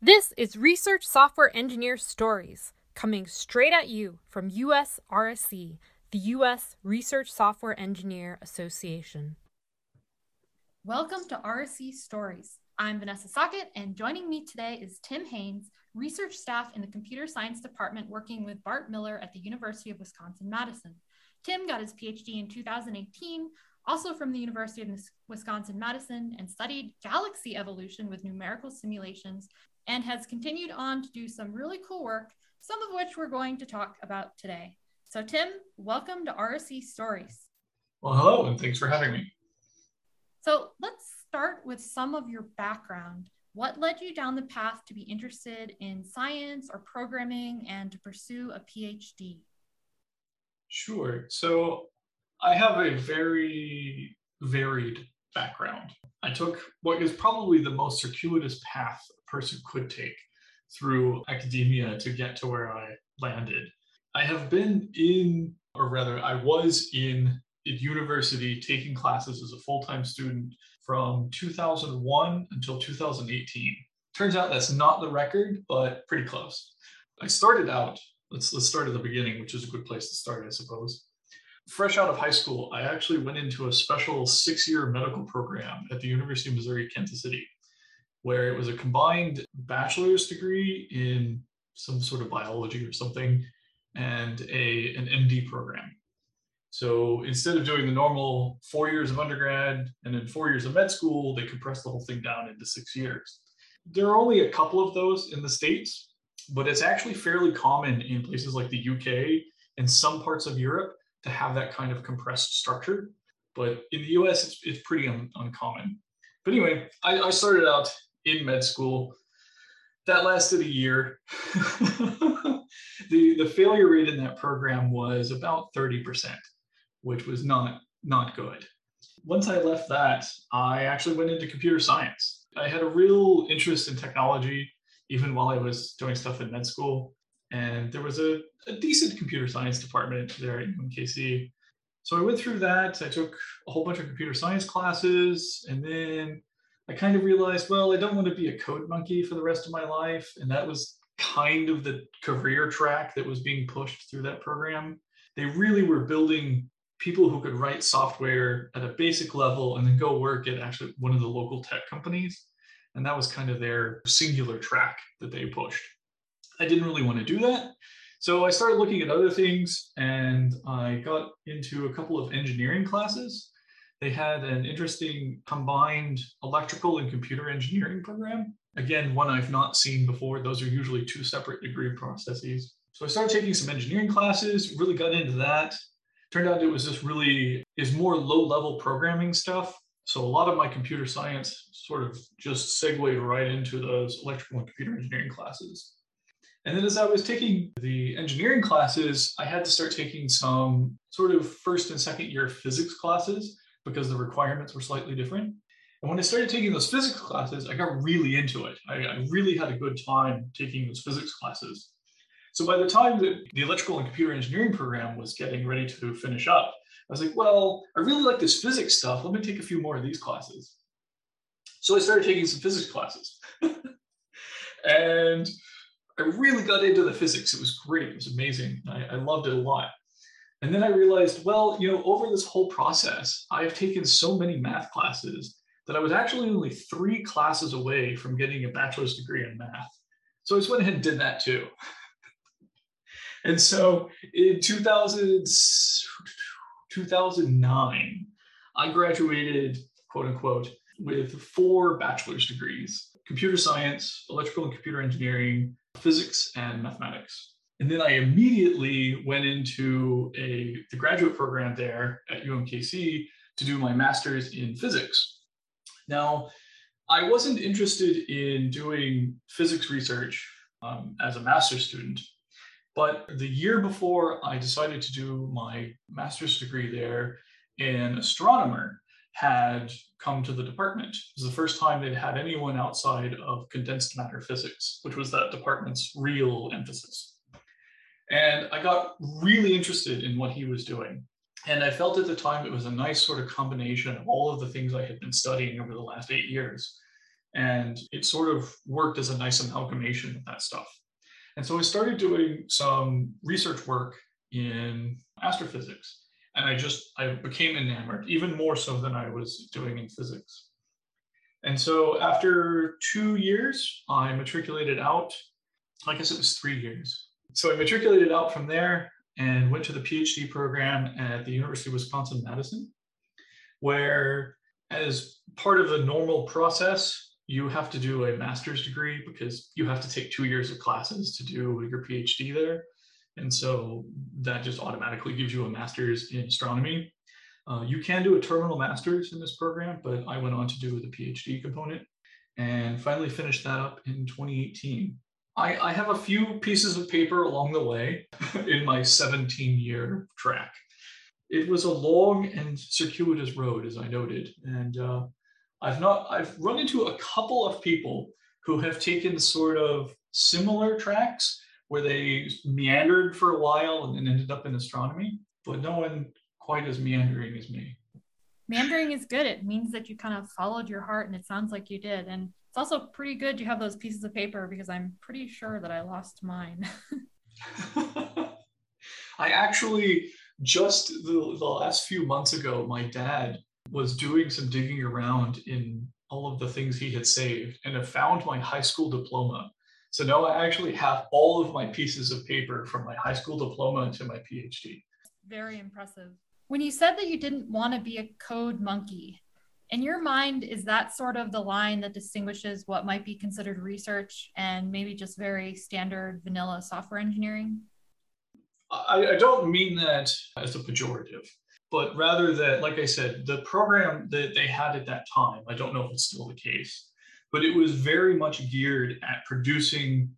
This is Research Software Engineer Stories, coming straight at you from US RSE, the US Research Software Engineer Association. Welcome to RSE Stories. I'm Vanessa Sochat, and joining me today is Tim Haines, research staff in the Computer Science Department working with Bart Miller at the University of Wisconsin Madison. Tim got his PhD in 2018 also from the University of Wisconsin Madison, and studied galaxy evolution with numerical simulations, and has continued on to do some really cool work, some of which we're going to talk about today. So, Tim, welcome to RSE Stories. Well, hello, and thanks for having me. So, let's start with some of your background. What led you down the path to be interested in science or programming and to pursue a PhD? Sure. So, I have a very varied background. I took what is probably the most circuitous path a person could take through academia to get to where I landed. I have been in, or rather, I was in university taking classes as a full time student from 2001 until 2018. Turns out that's not the record, but pretty close. I started out, let's, let's start at the beginning, which is a good place to start, I suppose fresh out of high school, I actually went into a special six year medical program at the University of Missouri, Kansas City, where it was a combined bachelor's degree in some sort of biology or something and a, an MD program. So instead of doing the normal four years of undergrad and then four years of med school, they compressed the whole thing down into six years. There are only a couple of those in the States, but it's actually fairly common in places like the UK and some parts of Europe to have that kind of compressed structure. But in the US, it's, it's pretty un- uncommon. But anyway, I, I started out in med school. That lasted a year. the, the failure rate in that program was about 30%, which was not, not good. Once I left that, I actually went into computer science. I had a real interest in technology, even while I was doing stuff in med school and there was a, a decent computer science department there at UMKC. So I went through that. I took a whole bunch of computer science classes, and then I kind of realized, well, I don't want to be a code monkey for the rest of my life, and that was kind of the career track that was being pushed through that program. They really were building people who could write software at a basic level and then go work at actually one of the local tech companies. And that was kind of their singular track that they pushed. I didn't really want to do that. So I started looking at other things and I got into a couple of engineering classes. They had an interesting combined electrical and computer engineering program. Again, one I've not seen before. Those are usually two separate degree processes. So I started taking some engineering classes, really got into that. Turned out it was just really is more low level programming stuff. So a lot of my computer science sort of just segued right into those electrical and computer engineering classes. And then as I was taking the engineering classes, I had to start taking some sort of first and second year physics classes because the requirements were slightly different. And when I started taking those physics classes, I got really into it. I, I really had a good time taking those physics classes. So by the time that the electrical and computer engineering program was getting ready to finish up, I was like, well, I really like this physics stuff. Let me take a few more of these classes. So I started taking some physics classes. and I really got into the physics. It was great. It was amazing. I, I loved it a lot. And then I realized, well, you know, over this whole process, I have taken so many math classes that I was actually only three classes away from getting a bachelor's degree in math. So I just went ahead and did that too. and so in 2000, 2009, I graduated, quote unquote, with four bachelor's degrees computer science, electrical and computer engineering, physics and mathematics. And then I immediately went into a the graduate program there at UMKC to do my master's in physics. Now, I wasn't interested in doing physics research um, as a master's student, but the year before I decided to do my master's degree there, an astronomer had come to the department. It was the first time they'd had anyone outside of condensed matter physics, which was that department's real emphasis. And I got really interested in what he was doing. And I felt at the time it was a nice sort of combination of all of the things I had been studying over the last eight years. And it sort of worked as a nice amalgamation of that stuff. And so I started doing some research work in astrophysics. And I just, I became enamored, even more so than I was doing in physics. And so after two years, I matriculated out. I guess it was three years. So I matriculated out from there and went to the PhD program at the University of Wisconsin Madison, where, as part of the normal process, you have to do a master's degree because you have to take two years of classes to do your PhD there. And so that just automatically gives you a master's in astronomy. Uh, you can do a terminal master's in this program, but I went on to do the PhD component and finally finished that up in 2018. I, I have a few pieces of paper along the way in my 17 year track. It was a long and circuitous road, as I noted, and uh, I've not I've run into a couple of people who have taken sort of similar tracks where they meandered for a while and then ended up in astronomy, but no one quite as meandering as me. Meandering is good. It means that you kind of followed your heart, and it sounds like you did. And it's also pretty good you have those pieces of paper because I'm pretty sure that I lost mine. I actually just the, the last few months ago, my dad was doing some digging around in all of the things he had saved and have found my high school diploma so now I actually have all of my pieces of paper from my high school diploma to my PhD. Very impressive. When you said that you didn't want to be a code monkey, in your mind, is that sort of the line that distinguishes what might be considered research and maybe just very standard vanilla software engineering? I, I don't mean that as a pejorative, but rather that, like I said, the program that they had at that time, I don't know if it's still the case, but it was very much geared at producing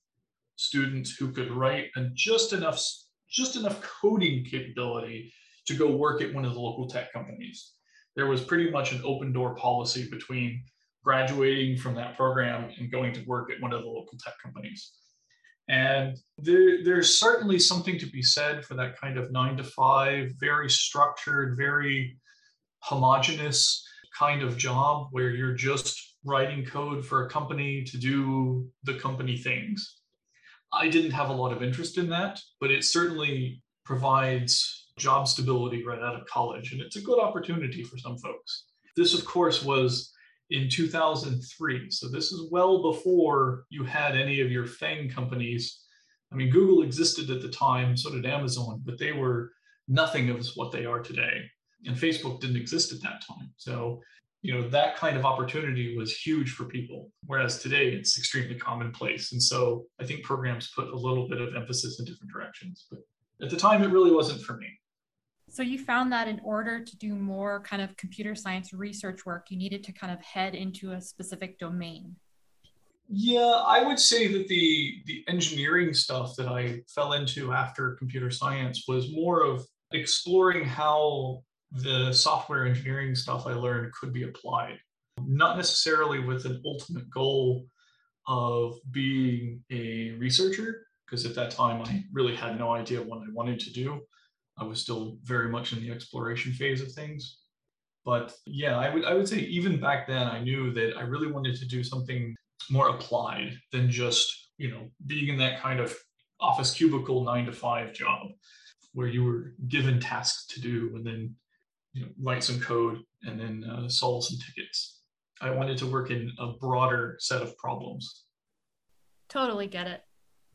students who could write and just enough just enough coding capability to go work at one of the local tech companies. There was pretty much an open door policy between graduating from that program and going to work at one of the local tech companies. And there, there's certainly something to be said for that kind of nine to five, very structured, very homogenous kind of job where you're just writing code for a company to do the company things. I didn't have a lot of interest in that, but it certainly provides job stability right out of college, and it's a good opportunity for some folks. This, of course, was in 2003. So this is well before you had any of your FANG companies. I mean, Google existed at the time, so did Amazon, but they were nothing of what they are today. And Facebook didn't exist at that time. So you know that kind of opportunity was huge for people whereas today it's extremely commonplace. And so i think programs put a little bit of emphasis in different directions but at the time it really wasn't for me. So you found that in order to do more kind of computer science research work you needed to kind of head into a specific domain. Yeah i would say that the the engineering stuff that i fell into after computer science was more of exploring how the software engineering stuff I learned could be applied, not necessarily with an ultimate goal of being a researcher, because at that time I really had no idea what I wanted to do. I was still very much in the exploration phase of things. But yeah, I would I would say even back then I knew that I really wanted to do something more applied than just, you know, being in that kind of office cubicle nine to five job where you were given tasks to do and then you know, write some code and then uh, solve some tickets. I wanted to work in a broader set of problems. Totally get it.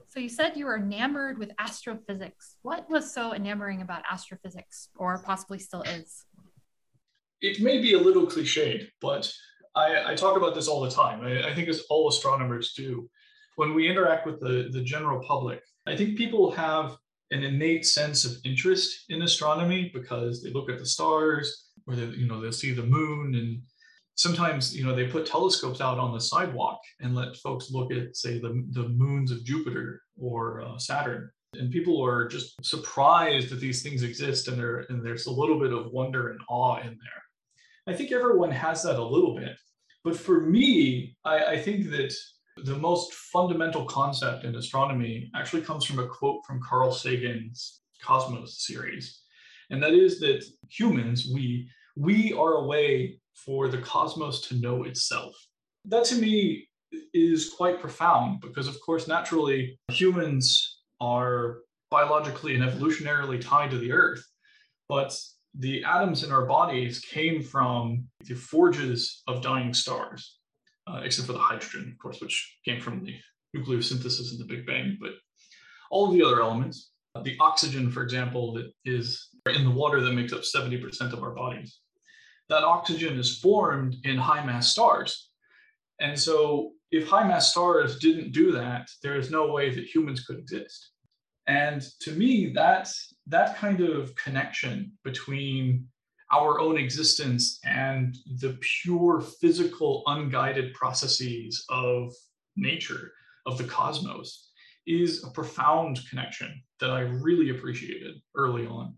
So you said you were enamored with astrophysics. What was so enamoring about astrophysics, or possibly still is? It may be a little cliched, but I, I talk about this all the time. I, I think as all astronomers do. When we interact with the, the general public, I think people have an innate sense of interest in astronomy because they look at the stars or they, you know they'll see the moon and sometimes you know they put telescopes out on the sidewalk and let folks look at say the, the moons of jupiter or uh, saturn. And people are just surprised that these things exist and and there's a little bit of wonder and awe in there. I think everyone has that a little bit. But for me i, I think that the most fundamental concept in astronomy actually comes from a quote from Carl Sagan's Cosmos series. And that is that humans, we, we are a way for the cosmos to know itself. That to me is quite profound because, of course, naturally humans are biologically and evolutionarily tied to the earth, but the atoms in our bodies came from the forges of dying stars, uh, except for the hydrogen, of course, which came from the nucleosynthesis in the Big Bang. But all of the other elements, uh, the oxygen, for example, that is in the water that makes up 70% of our bodies, that oxygen is formed in high mass stars. And so, if high mass stars didn't do that, there is no way that humans could exist. And to me, that, that kind of connection between our own existence and the pure physical, unguided processes of nature, of the cosmos, is a profound connection that I really appreciated early on.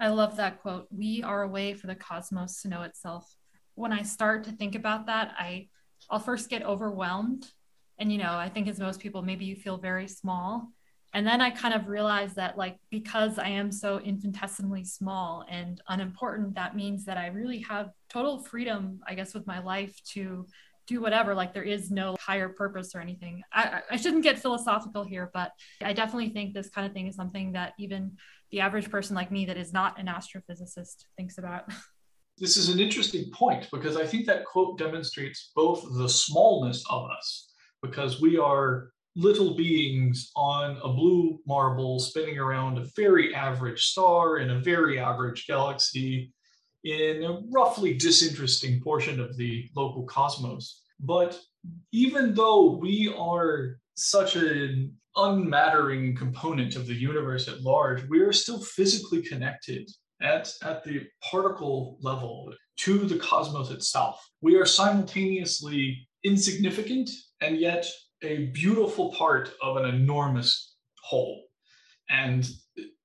I love that quote. We are a way for the cosmos to know itself. When I start to think about that, I I'll first get overwhelmed. And you know, I think as most people, maybe you feel very small. And then I kind of realized that like because I am so infinitesimally small and unimportant, that means that I really have total freedom, I guess, with my life to do whatever. Like there is no higher purpose or anything. I, I shouldn't get philosophical here but i definitely think this kind of thing is something that even the average person like me that is not an astrophysicist thinks about. This is an interesting point because i think that quote demonstrates both the smallness of us because we are little beings on a blue marble spinning around a very average star in a very average galaxy in a roughly disinteresting portion of the local cosmos. But even though we are such an unmattering component of the universe at large, we are still physically connected at, at the particle level to the cosmos itself. We are simultaneously insignificant and yet a beautiful part of an enormous whole. And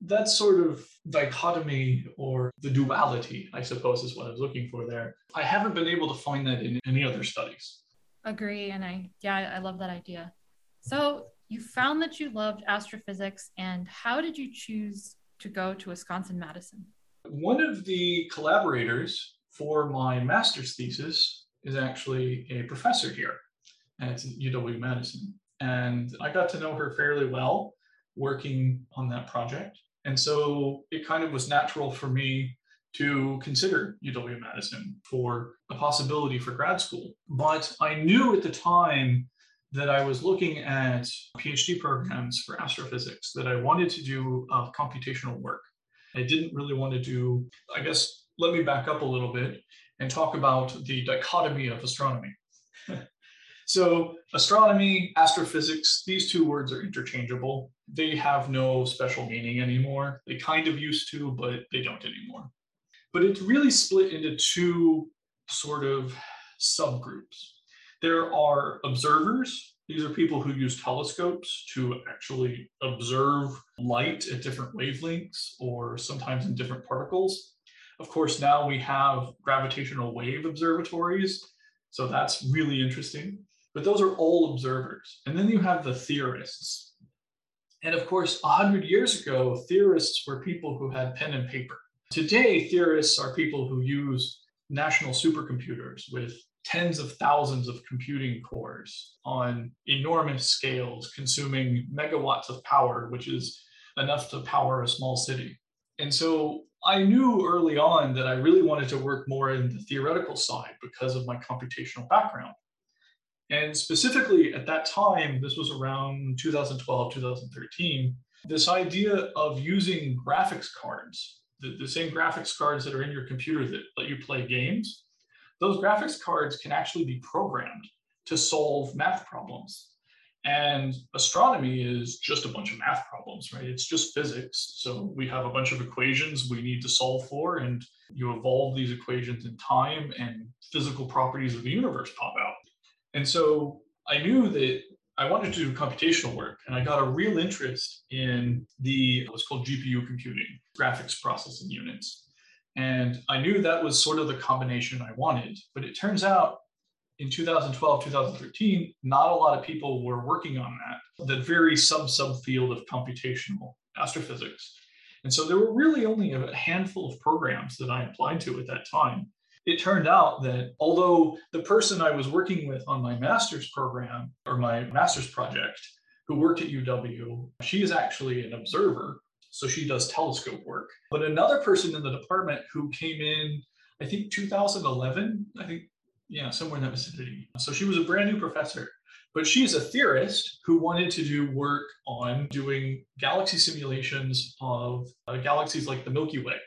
that sort of dichotomy or the duality, I suppose, is what I was looking for there. I haven't been able to find that in any other studies. Agree. And I, yeah, I love that idea. So you found that you loved astrophysics, and how did you choose to go to Wisconsin Madison? One of the collaborators for my master's thesis is actually a professor here at UW Madison. And I got to know her fairly well working on that project. And so it kind of was natural for me to consider UW Madison for a possibility for grad school. But I knew at the time that I was looking at PhD programs for astrophysics, that I wanted to do uh, computational work. I didn't really want to do, I guess, let me back up a little bit and talk about the dichotomy of astronomy. So astronomy, astrophysics, these two words are interchangeable. They have no special meaning anymore. They kind of used to, but they don't anymore. But it's really split into two sort of subgroups. There are observers. These are people who use telescopes to actually observe light at different wavelengths or sometimes in different particles. Of course, now we have gravitational wave observatories, so that's really interesting. But those are all observers. And then you have the theorists. And of course, 100 years ago, theorists were people who had pen and paper. Today, theorists are people who use national supercomputers with tens of thousands of computing cores on enormous scales, consuming megawatts of power, which is enough to power a small city. And so I knew early on that I really wanted to work more in the theoretical side because of my computational background. And specifically at that time, this was around 2012, 2013, this idea of using graphics cards, the, the same graphics cards that are in your computer that let you play games, those graphics cards can actually be programmed to solve math problems. And astronomy is just a bunch of math problems, right? It's just physics. So we have a bunch of equations we need to solve for, and you evolve these equations in time, and physical properties of the universe pop out. And so I knew that I wanted to do computational work, and I got a real interest in the what's called GPU computing, graphics processing units. And I knew that was sort of the combination I wanted. But it turns out in 2012, 2013, not a lot of people were working on that, that very sub subfield of computational astrophysics. And so there were really only a handful of programs that I applied to at that time. It turned out that although the person I was working with on my master's program or my master's project, who worked at UW, she is actually an observer. So she does telescope work. But another person in the department who came in, I think 2011, I think, yeah, somewhere in that vicinity. So she was a brand new professor. But she's a theorist who wanted to do work on doing galaxy simulations of uh, galaxies like the Milky Way,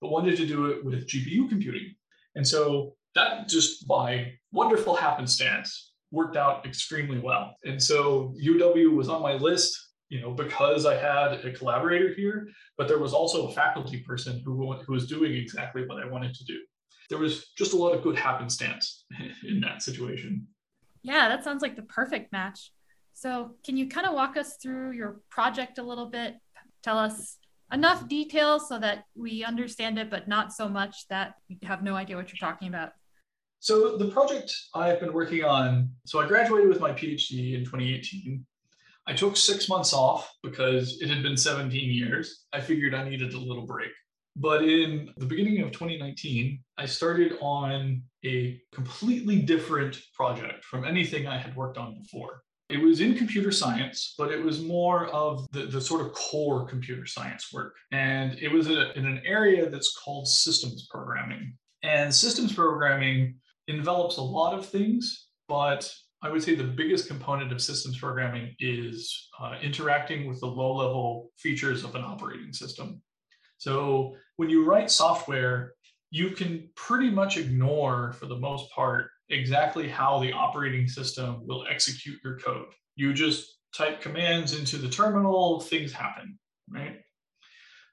but wanted to do it with GPU computing. And so that just by wonderful happenstance worked out extremely well. And so UW was on my list, you know, because I had a collaborator here, but there was also a faculty person who, who was doing exactly what I wanted to do. There was just a lot of good happenstance in that situation. Yeah, that sounds like the perfect match. So, can you kind of walk us through your project a little bit? Tell us enough details so that we understand it, but not so much that we have no idea what you're talking about. So, the project I've been working on, so I graduated with my PhD in 2018. I took six months off because it had been 17 years. I figured I needed a little break. But in the beginning of 2019, I started on a completely different project from anything I had worked on before. It was in computer science, but it was more of the, the sort of core computer science work. And it was a, in an area that's called systems programming. And systems programming envelops a lot of things, but I would say the biggest component of systems programming is uh, interacting with the low level features of an operating system. So when you write software, you can pretty much ignore, for the most part, exactly how the operating system will execute your code. You just type commands into the terminal, things happen, right?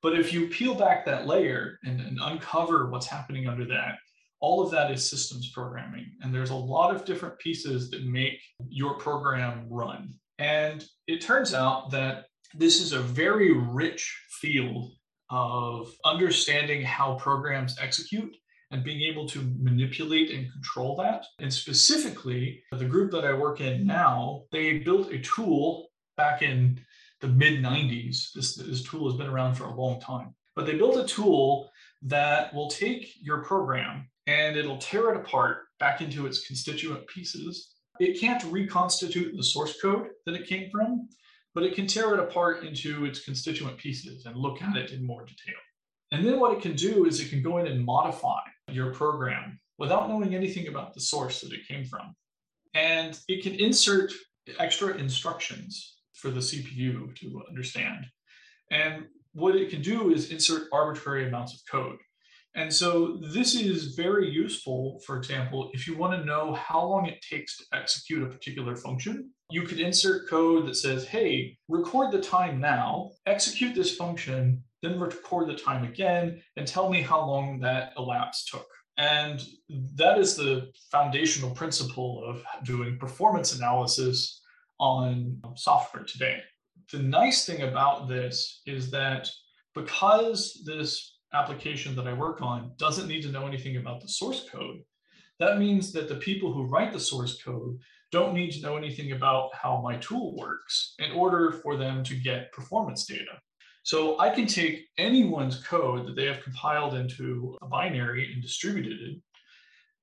But if you peel back that layer and, and, uncover what's happening under that, all of that is systems programming. And there's a lot of different pieces that make your program run. And it turns out that this is a very rich field of understanding how programs execute and being able to manipulate and control that. And specifically, the group that I work in now, they built a tool back in the mid 90s. This, this tool has been around for a long time, but they built a tool that will take your program and it'll tear it apart back into its constituent pieces. It can't reconstitute the source code that it came from, but it can tear it apart into its constituent pieces and look at it in more detail. And then what it can do is it can go in and modify your program without knowing anything about the source that it came from. And it can insert extra instructions for the CPU to understand. And what it can do is insert arbitrary amounts of code. And so this is very useful, for example, if you want to know how long it takes to execute a particular function, you could insert code that says, hey, record the time now, execute this function, then record the time again, and tell me how long that elapsed took. And that is the foundational principle of doing performance analysis on software today. The nice thing about this is that because this application that I work on doesn't need to know anything about the source code, that means that the people who write the source code don't need to know anything about how my tool works in order for them to get performance data. So I can take anyone's code that they have compiled into a binary and distributed it.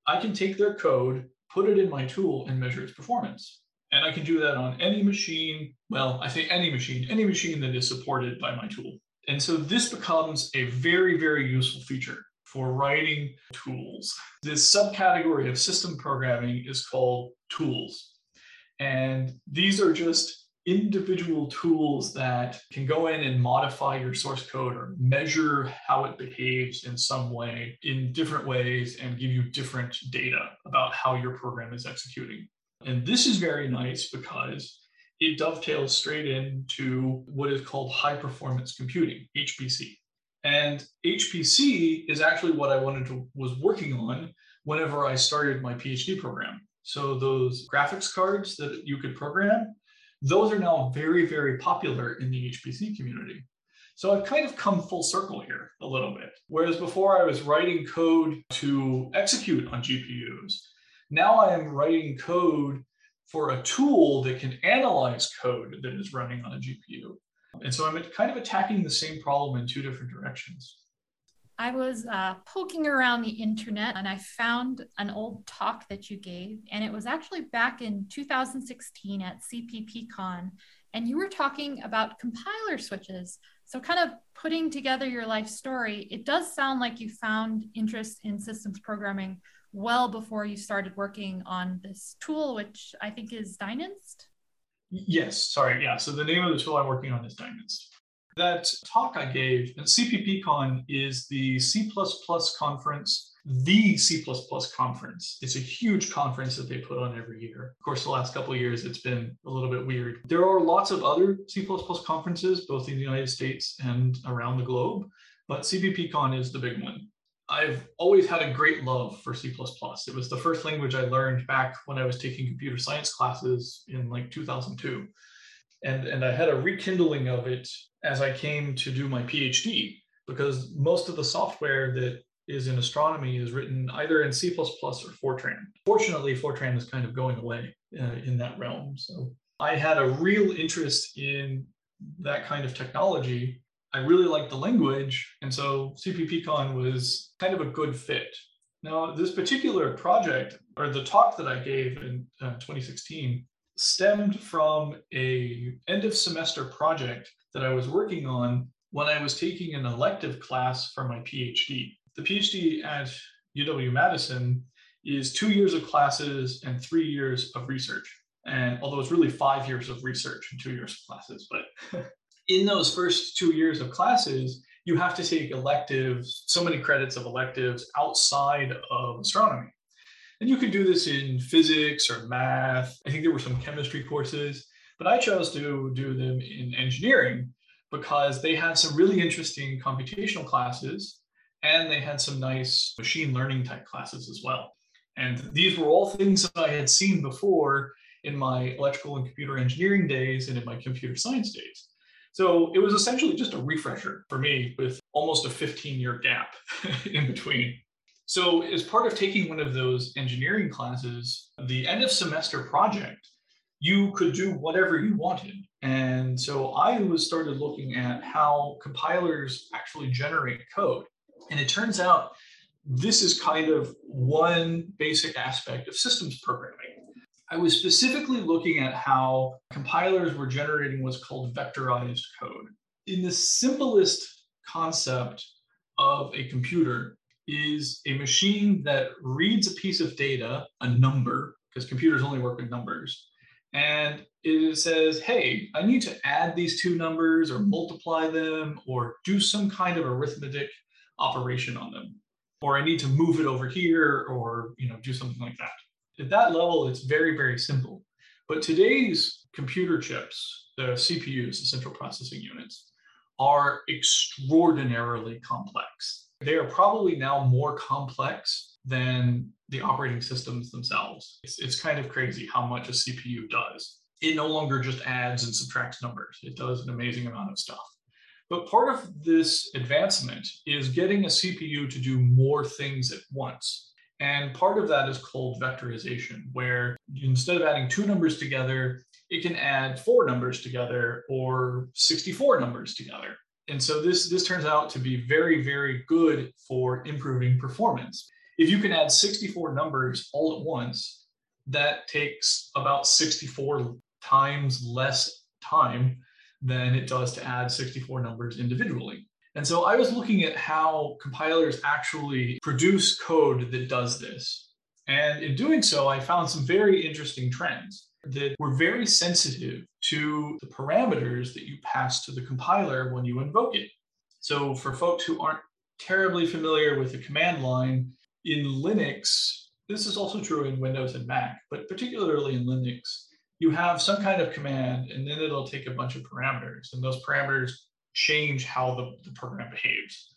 I can take their code, put it in my tool, and measure its performance. And I can do that on any machine. Well, I say any machine, any machine that is supported by my tool. And so this becomes a very, very useful feature for writing tools. This subcategory of system programming is called tools. And these are just individual tools that can go in and modify your source code or measure how it behaves in some way in different ways and give you different data about how your program is executing. And this is very nice because it dovetails straight into what is called high performance computing, HPC. And HPC is actually what I wanted to was working on whenever I started my PhD program. So those graphics cards that you could program, those are now very, very popular in the HPC community. So I've kind of come full circle here a little bit. Whereas before I was writing code to execute on GPUs, now I am writing code for a tool that can analyze code that is running on a GPU. And so I'm kind of attacking the same problem in two different directions. I was uh, poking around the internet and I found an old talk that you gave, and it was actually back in 2016 at CPPCon. And you were talking about compiler switches. So, kind of putting together your life story, it does sound like you found interest in systems programming well before you started working on this tool, which I think is Dyninst. Yes, sorry. Yeah. So, the name of the tool I'm working on is Dyninst. That talk I gave at CPPCon is the C conference, the C conference. It's a huge conference that they put on every year. Of course, the last couple of years, it's been a little bit weird. There are lots of other C conferences, both in the United States and around the globe, but CPPCon is the big one. I've always had a great love for C. It was the first language I learned back when I was taking computer science classes in like 2002 and and I had a rekindling of it as I came to do my PhD because most of the software that is in astronomy is written either in C++ or Fortran. Fortunately, Fortran is kind of going away uh, in that realm. So I had a real interest in that kind of technology. I really liked the language, and so CPPCon was kind of a good fit. Now, this particular project, or the talk that I gave in uh, 2016, stemmed from a end of semester project that I was working on when I was taking an elective class for my PhD. The PhD at UW Madison is two years of classes and three years of research. And although it's really five years of research and two years of classes, but in those first two years of classes, you have to take electives, so many credits of electives outside of astronomy. And you could do this in physics or math. I think there were some chemistry courses, but I chose to do them in engineering because they had some really interesting computational classes and they had some nice machine learning type classes as well. And these were all things that I had seen before in my electrical and computer engineering days and in my computer science days. So it was essentially just a refresher for me with almost a 15 year gap in between. So, as part of taking one of those engineering classes, the end of semester project, you could do whatever you wanted. And so I was started looking at how compilers actually generate code. And it turns out this is kind of one basic aspect of systems programming. I was specifically looking at how compilers were generating what's called vectorized code. In the simplest concept of a computer, is a machine that reads a piece of data, a number, because computers only work with numbers, and it says, hey, I need to add these two numbers or multiply them or do some kind of arithmetic operation on them. Or I need to move it over here or you know do something like that. At that level, it's very, very simple. But today's computer chips, the CPUs, the central processing units, are extraordinarily complex they are probably now more complex than the operating systems themselves. It's, it's kind of crazy how much a CPU does. It no longer just adds and subtracts numbers, it does an amazing amount of stuff. But part of this advancement is getting a CPU to do more things at once. And part of that is called vectorization, where instead of adding two numbers together, it can add four numbers together or 64 numbers together and so this, this turns out to be very, very good for improving performance. If you can add 64 numbers all at once, that takes about 64 times less time than it does to add 64 numbers individually. And so I was looking at how compilers actually produce code that does this. And in doing so, I found some very interesting trends that were very sensitive to the parameters that you pass to the compiler when you invoke it. So, for folks who aren't terribly familiar with the command line, in Linux, this is also true in Windows and Mac, but particularly in Linux, you have some kind of command and then it'll take a bunch of parameters, and those parameters change how the, the program behaves.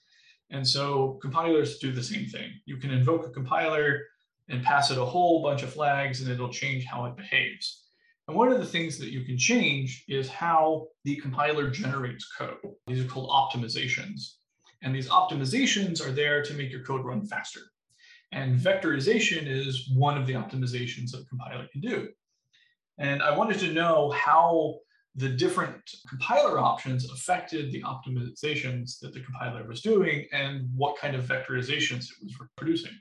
And so compilers do the same thing. You can invoke a compiler and pass it a whole bunch of flags and it'll change how it behaves. And one of the things that you can change is how the compiler generates code. These are called optimizations. And these optimizations are there to make your code run faster. And vectorization is one of the optimizations that a compiler can do. And I wanted to know how the different compiler options affected the optimizations that the compiler was doing and what kind of vectorizations it was producing.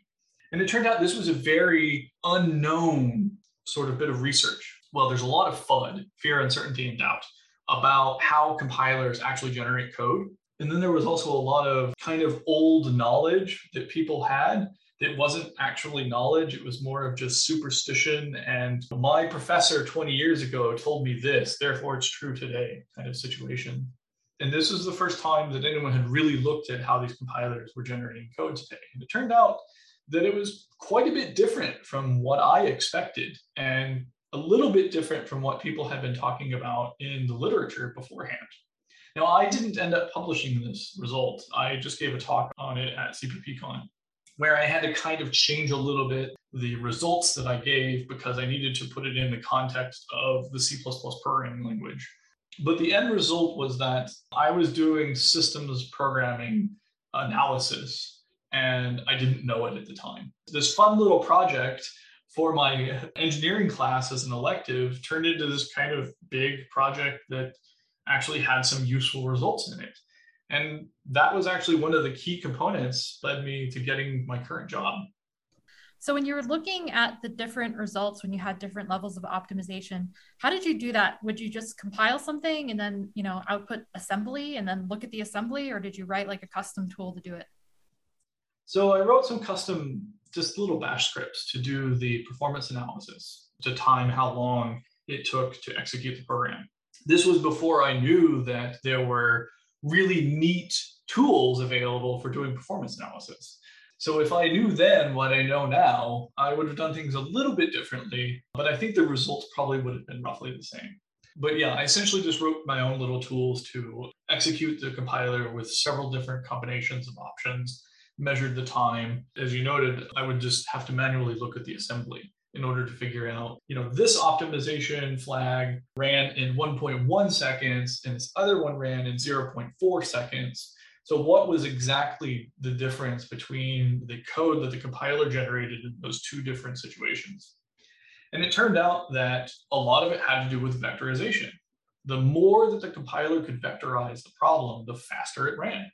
And it turned out this was a very unknown sort of bit of research. Well, there's a lot of FUD, fear, uncertainty, and doubt, about how compilers actually generate code. And then there was also a lot of kind of old knowledge that people had it wasn't actually knowledge it was more of just superstition. And my professor 20 years ago told me this therefore it's true today kind of situation. And this was the first time that anyone had really looked at how these compilers were generating code today. And it turned out that it was quite a bit different from what i expected and a little bit different from what people had been talking about in the literature beforehand. Now i didn't end up publishing this result. I just gave a talk on it at cppcon where I had to kind of change a little bit the results that I gave because I needed to put it in the context of the C programming language. But the end result was that I was doing systems programming analysis and I didn't know it at the time. This fun little project for my engineering class as an elective turned into this kind of big project that actually had some useful results in it. And that was actually one of the key components led me to getting my current job. So when you were looking at the different results when you had different levels of optimization, how did you do that? Would you just compile something and then, you know, output assembly and then look at the assembly or did you write like a custom tool to do it? So I wrote some custom just little bash scripts to do the performance analysis to time how long it took to execute the program. This was before I knew that there were really neat tools available for doing performance analysis. So if I knew then what I know now, I would have done things a little bit differently, but I think the results probably would have been roughly the same. But yeah, I essentially just wrote my own little tools to execute the compiler with several different combinations of options, measured the time. As you noted, I would just have to manually look at the assembly in order to figure out, you know, this optimization flag ran in 1.1 seconds and this other one ran in 0.4 seconds. So what was exactly the difference between the code that the compiler generated in those two different situations? And it turned out that a lot of it had to do with vectorization. The more that the compiler could vectorize the problem, the faster it ran.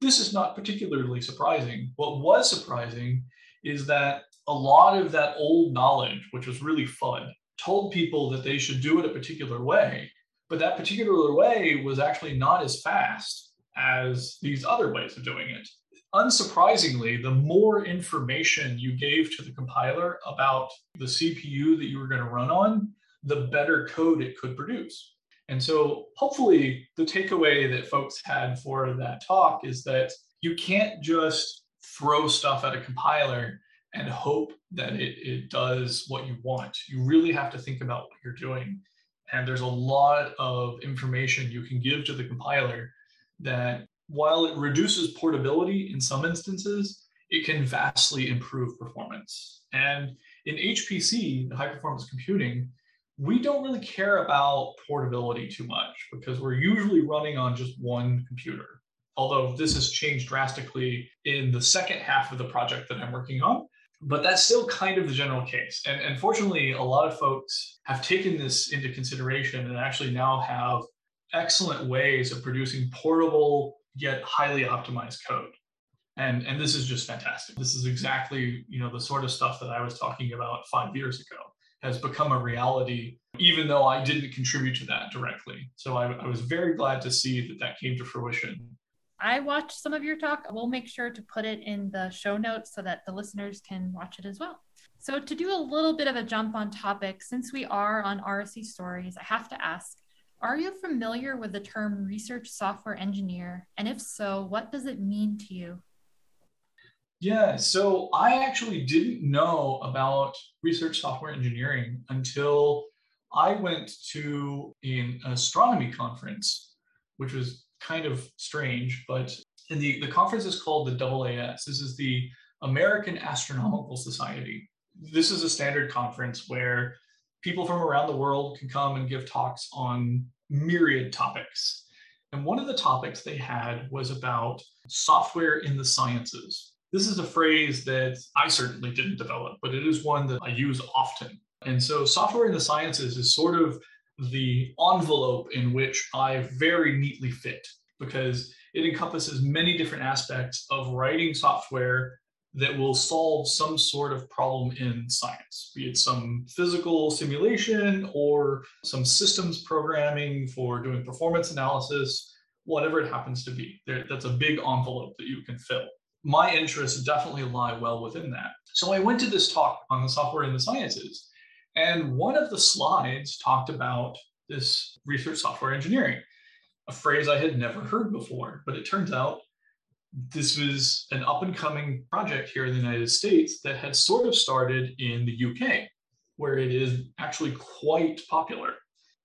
This is not particularly surprising. What was surprising is that a lot of that old knowledge, which was really fun, told people that they should do it a particular way. But that particular way was actually not as fast as these other ways of doing it. Unsurprisingly, the more information you gave to the compiler about the CPU that you were going to run on, the better code it could produce. And so, hopefully, the takeaway that folks had for that talk is that you can't just throw stuff at a compiler and hope that it, it does what you want. You really have to think about what you're doing. And there's a lot of information you can give to the compiler that while it reduces portability in some instances, it can vastly improve performance. And in HPC, the high performance computing, we don't really care about portability too much because we're usually running on just one computer. Although this has changed drastically in the second half of the project that I'm working on, but that's still kind of the general case. And, and fortunately, a lot of folks have taken this into consideration and actually now have excellent ways of producing portable yet highly optimized code. And, and this is just fantastic. This is exactly you know the sort of stuff that I was talking about five years ago has become a reality, even though I didn't contribute to that directly. So I, I was very glad to see that that came to fruition I watched some of your talk. We'll make sure to put it in the show notes so that the listeners can watch it as well. So, to do a little bit of a jump on topic, since we are on RSE Stories, I have to ask Are you familiar with the term research software engineer? And if so, what does it mean to you? Yeah, so I actually didn't know about research software engineering until I went to an astronomy conference, which was kind of strange, but and the, the conference is called the AAS. This is the American Astronomical Society. This is a standard conference where people from around the world can come and give talks on myriad topics. And one of the topics they had was about software in the sciences. This is a phrase that I certainly didn't develop, but it is one that I use often. And so, software in the sciences is sort of the envelope in which I very neatly fit because it encompasses many different aspects of writing software that will solve some sort of problem in science, be it some physical simulation or some systems programming for doing performance analysis, whatever it happens to be. There, that's a big envelope that you can fill. My interests definitely lie well within that. So I went to this talk on the software and the sciences, and one of the slides talked about this research software engineering, a phrase I had never heard before, but it turns out this was an up and coming project here in the United States that had sort of started in the UK, where it is actually quite popular.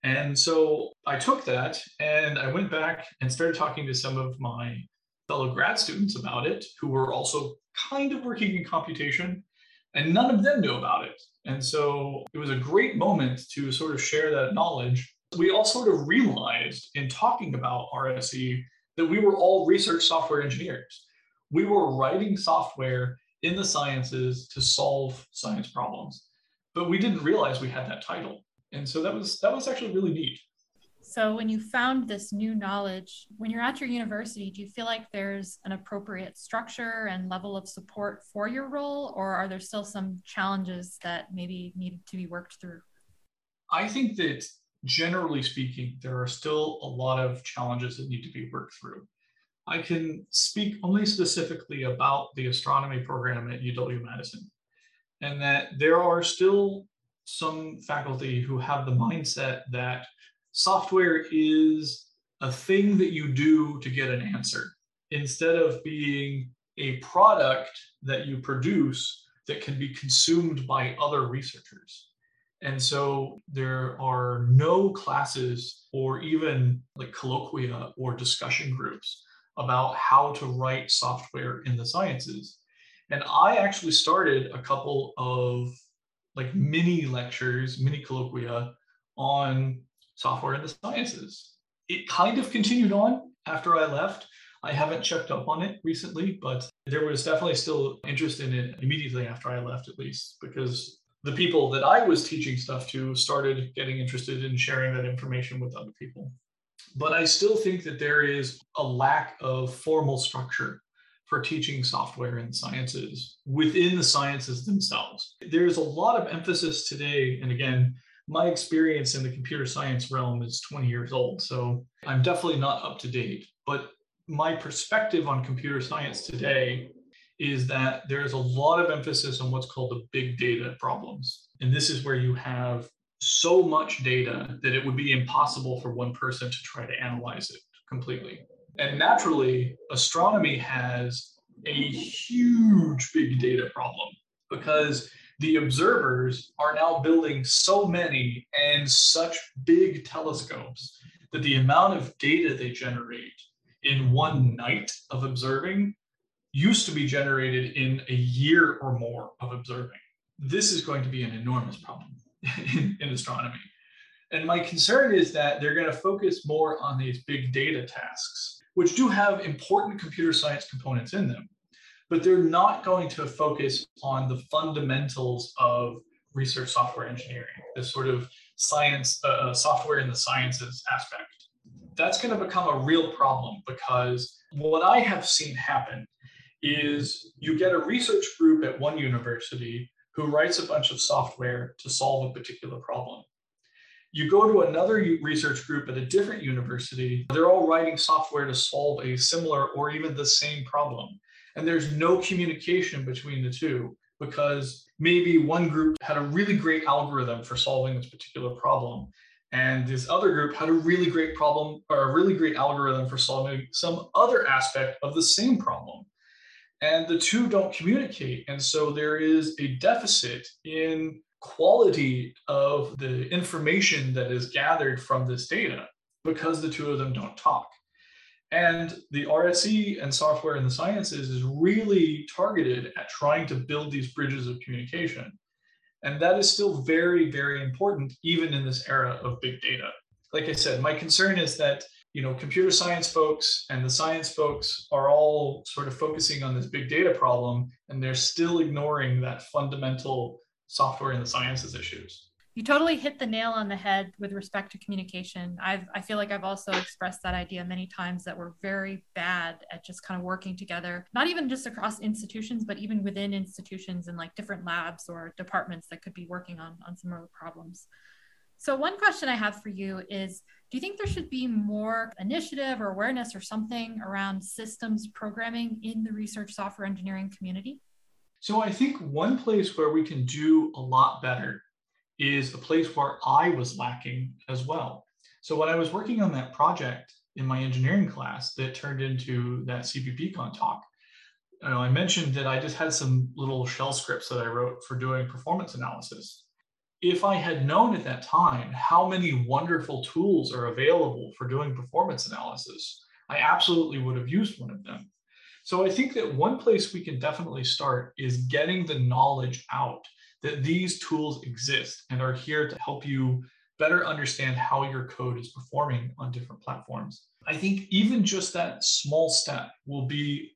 And so I took that and I went back and started talking to some of my fellow grad students about it who were also kind of working in computation, and none of them knew about it. And so it was a great moment to sort of share that knowledge. We all sort of realized in talking about RSE that we were all research software engineers. We were writing software in the sciences to solve science problems, but we didn't realize we had that title. And so that was that was actually really neat. So when you found this new knowledge, when you're at your university, do you feel like there's an appropriate structure and level of support for your role or are there still some challenges that maybe needed to be worked through? I think that generally speaking, there are still a lot of challenges that need to be worked through. I can speak only specifically about the astronomy program at UW Madison, and that there are still some faculty who have the mindset that software is a thing that you do to get an answer instead of being a product that you produce that can be consumed by other researchers. And so there are no classes or even like colloquia or discussion groups about how to write software in the sciences. And I actually started a couple of like mini lectures, mini colloquia on software and the sciences. It kind of continued on after I left. I haven't checked up on it recently, but there was definitely still interest in it immediately after I left, at least, because the people that I was teaching stuff to started getting interested in sharing that information with other people. But I still think that there is a lack of formal structure for teaching software and sciences within the sciences themselves. There's a lot of emphasis today, and again, my experience in the computer science realm is 20 years old, so I'm definitely not up to date. But my perspective on computer science today is that there's a lot of emphasis on what's called the big data problems. And this is where you have so much data that it would be impossible for one person to try to analyze it completely. And naturally, astronomy has a huge big data problem because the observers are now building so many and such big telescopes that the amount of data they generate in one night of observing used to be generated in a year or more of observing. This is going to be an enormous problem in, in astronomy. And my concern is that they're going to focus more on these big data tasks, which do have important computer science components in them, but they're not going to focus on the fundamentals of research software engineering, this sort of science, uh, uh software in the sciences aspect. That's going to become a real problem because what I have seen happen is you get a research group at one university who writes a bunch of software to solve a particular problem. You go to another research group at a different university, they're all writing software to solve a similar or even the same problem. And there's no communication between the two because maybe one group had a really great algorithm for solving this particular problem. And this other group had a really great problem or a really great algorithm for solving some other aspect of the same problem and the two don't communicate. And so there is a deficit in quality of the information that is gathered from this data because the two of them don't talk. And the RSE and software in the sciences is really targeted at trying to build these bridges of communication. And that is still very, very important, even in this era of big data. Like I said, my concern is that you know, computer science folks and the science folks are all sort of focusing on this big data problem, and they're still ignoring that fundamental software and the sciences issues. You totally hit the nail on the head with respect to communication. I've, I feel like I've also expressed that idea many times that we're very bad at just kind of working together, not even just across institutions, but even within institutions and like different labs or departments that could be working on, on similar problems. So, one question I have for you is Do you think there should be more initiative or awareness or something around systems programming in the research software engineering community? So, I think one place where we can do a lot better is a place where I was lacking as well. So when I was working on that project in my engineering class that turned into that CppCon talk, you know, I mentioned that I just had some little shell scripts that I wrote for doing performance analysis. If I had known at that time how many wonderful tools are available for doing performance analysis, I absolutely would have used one of them. So I think that one place we can definitely start is getting the knowledge out that these tools exist and are here to help you better understand how your code is performing on different platforms. I think even just that small step will be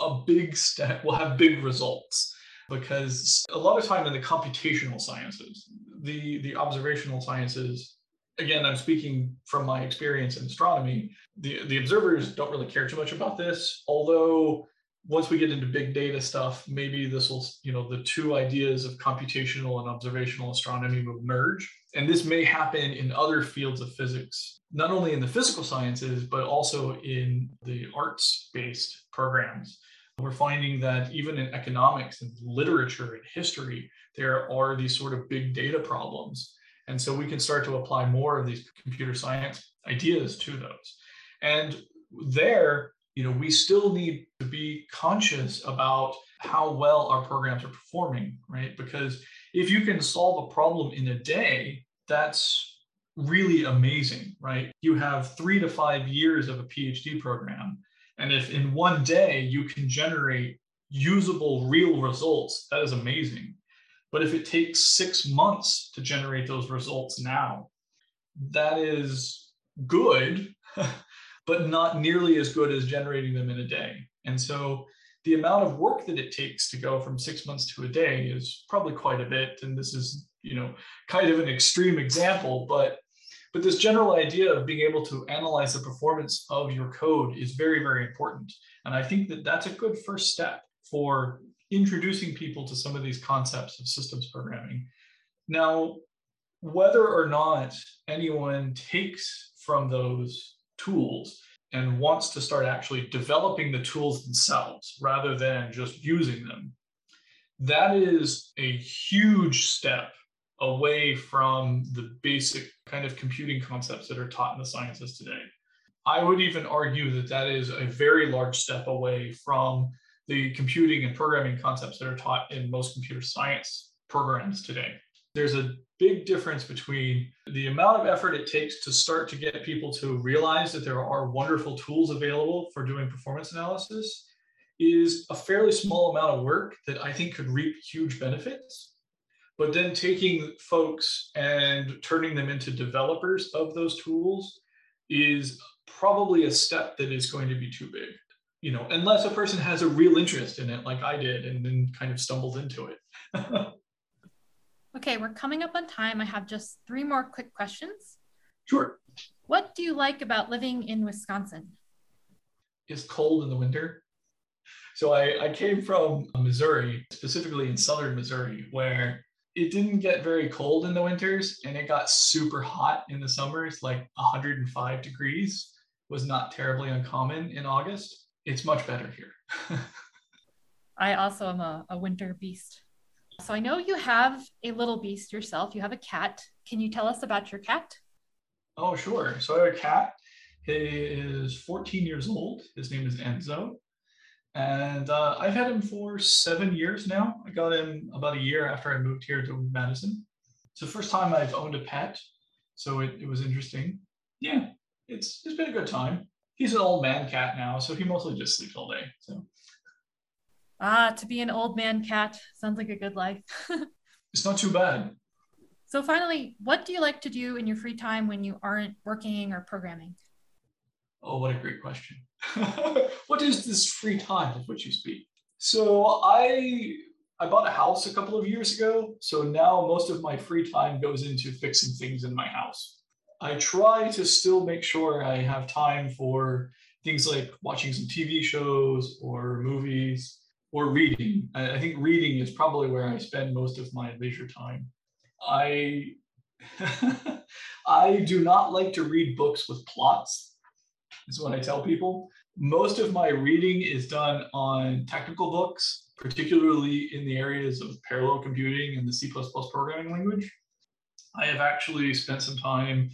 a big step, will have big results because a lot of time in the computational sciences, the, the observational sciences, again, I'm speaking from my experience in astronomy, the, the observers don't really care too much about this, although once we get into big data stuff, maybe this will, you know, the two ideas of computational and observational astronomy will merge. And this may happen in other fields of physics, not only in the physical sciences, but also in the arts based programs. We're finding that even in economics and literature and history, there are these sort of big data problems. And so we can start to apply more of these computer science ideas to those. And there, you know, we still need to be conscious about how well our programs are performing, right? Because if you can solve a problem in a day, that's really amazing, right? You have three to five years of a PhD program. And if in one day you can generate usable real results, that is amazing. But if it takes six months to generate those results now, that is good, but not nearly as good as generating them in a day. And so the amount of work that it takes to go from six months to a day is probably quite a bit. And this is, you know, kind of an extreme example, but but this general idea of being able to analyze the performance of your code is very, very important. And I think that that's a good first step for introducing people to some of these concepts of systems programming. Now, whether or not anyone takes from those tools and wants to start actually developing the tools themselves rather than just using them, that is a huge step away from the basic kind of computing concepts that are taught in the sciences today. I would even argue that that is a very large step away from the computing and programming concepts that are taught in most computer science programs today. There's a big difference between the amount of effort it takes to start to get people to realize that there are wonderful tools available for doing performance analysis is a fairly small amount of work that I think could reap huge benefits. But then taking folks and turning them into developers of those tools is probably a step that is going to be too big. You know, unless a person has a real interest in it, like I did, and then kind of stumbled into it. Okay, we're coming up on time. I have just three more quick questions. Sure. What do you like about living in Wisconsin? It's cold in the winter. So I, I came from Missouri, specifically in southern Missouri, where it didn't get very cold in the winters and it got super hot in the summers, like 105 degrees was not terribly uncommon in August. It's much better here. I also am a, a winter beast. So I know you have a little beast yourself. You have a cat. Can you tell us about your cat? Oh, sure. So I have a cat. He is 14 years old. His name is Enzo. And uh, I've had him for seven years now. I got him about a year after I moved here to Madison. It's the first time I've owned a pet. So it, it was interesting. Yeah, it's, it's been a good time. He's an old man cat now, so he mostly just sleeps all day. So Ah, to be an old man cat sounds like a good life. it's not too bad. So, finally, what do you like to do in your free time when you aren't working or programming? Oh, what a great question. what is this free time of which you speak? So, I I bought a house a couple of years ago, so now most of my free time goes into fixing things in my house. I try to still make sure I have time for things like watching some TV shows or movies or reading. I, think reading is probably where I spend most of my leisure time. I I do not like to read books with plots. Is what I tell people. Most of my reading is done on technical books, particularly in the areas of parallel computing and the C++ programming language. I have actually spent some time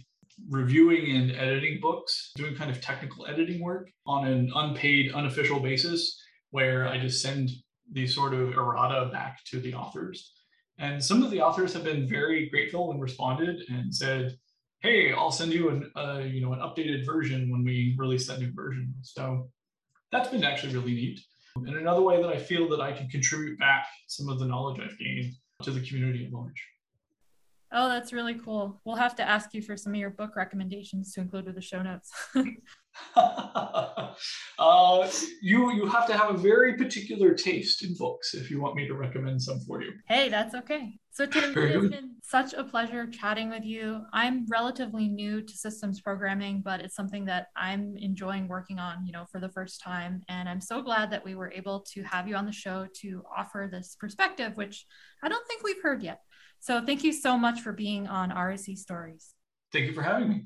reviewing and editing books, doing kind of technical editing work on an unpaid, unofficial basis, where I just send these sort of errata back to the authors. And some of the authors have been very grateful and responded and said, "Hey, I'll send you an uh, you know an updated version when we release that new version." So that's been actually really neat. And another way that I feel that I can contribute back some of the knowledge I've gained to the community at large. Oh, that's really cool. We'll have to ask you for some of your book recommendations to include with the show notes. uh, you you have to have a very particular taste in books if you want me to recommend some for you. Hey, that's okay. So Tim, it has been such a pleasure chatting with you. I'm relatively new to systems programming, but it's something that I'm enjoying working on, you know, for the first time. And I'm so glad that we were able to have you on the show to offer this perspective, which I don't think we've heard yet. So thank you so much for being on RSE Stories. Thank you for having me.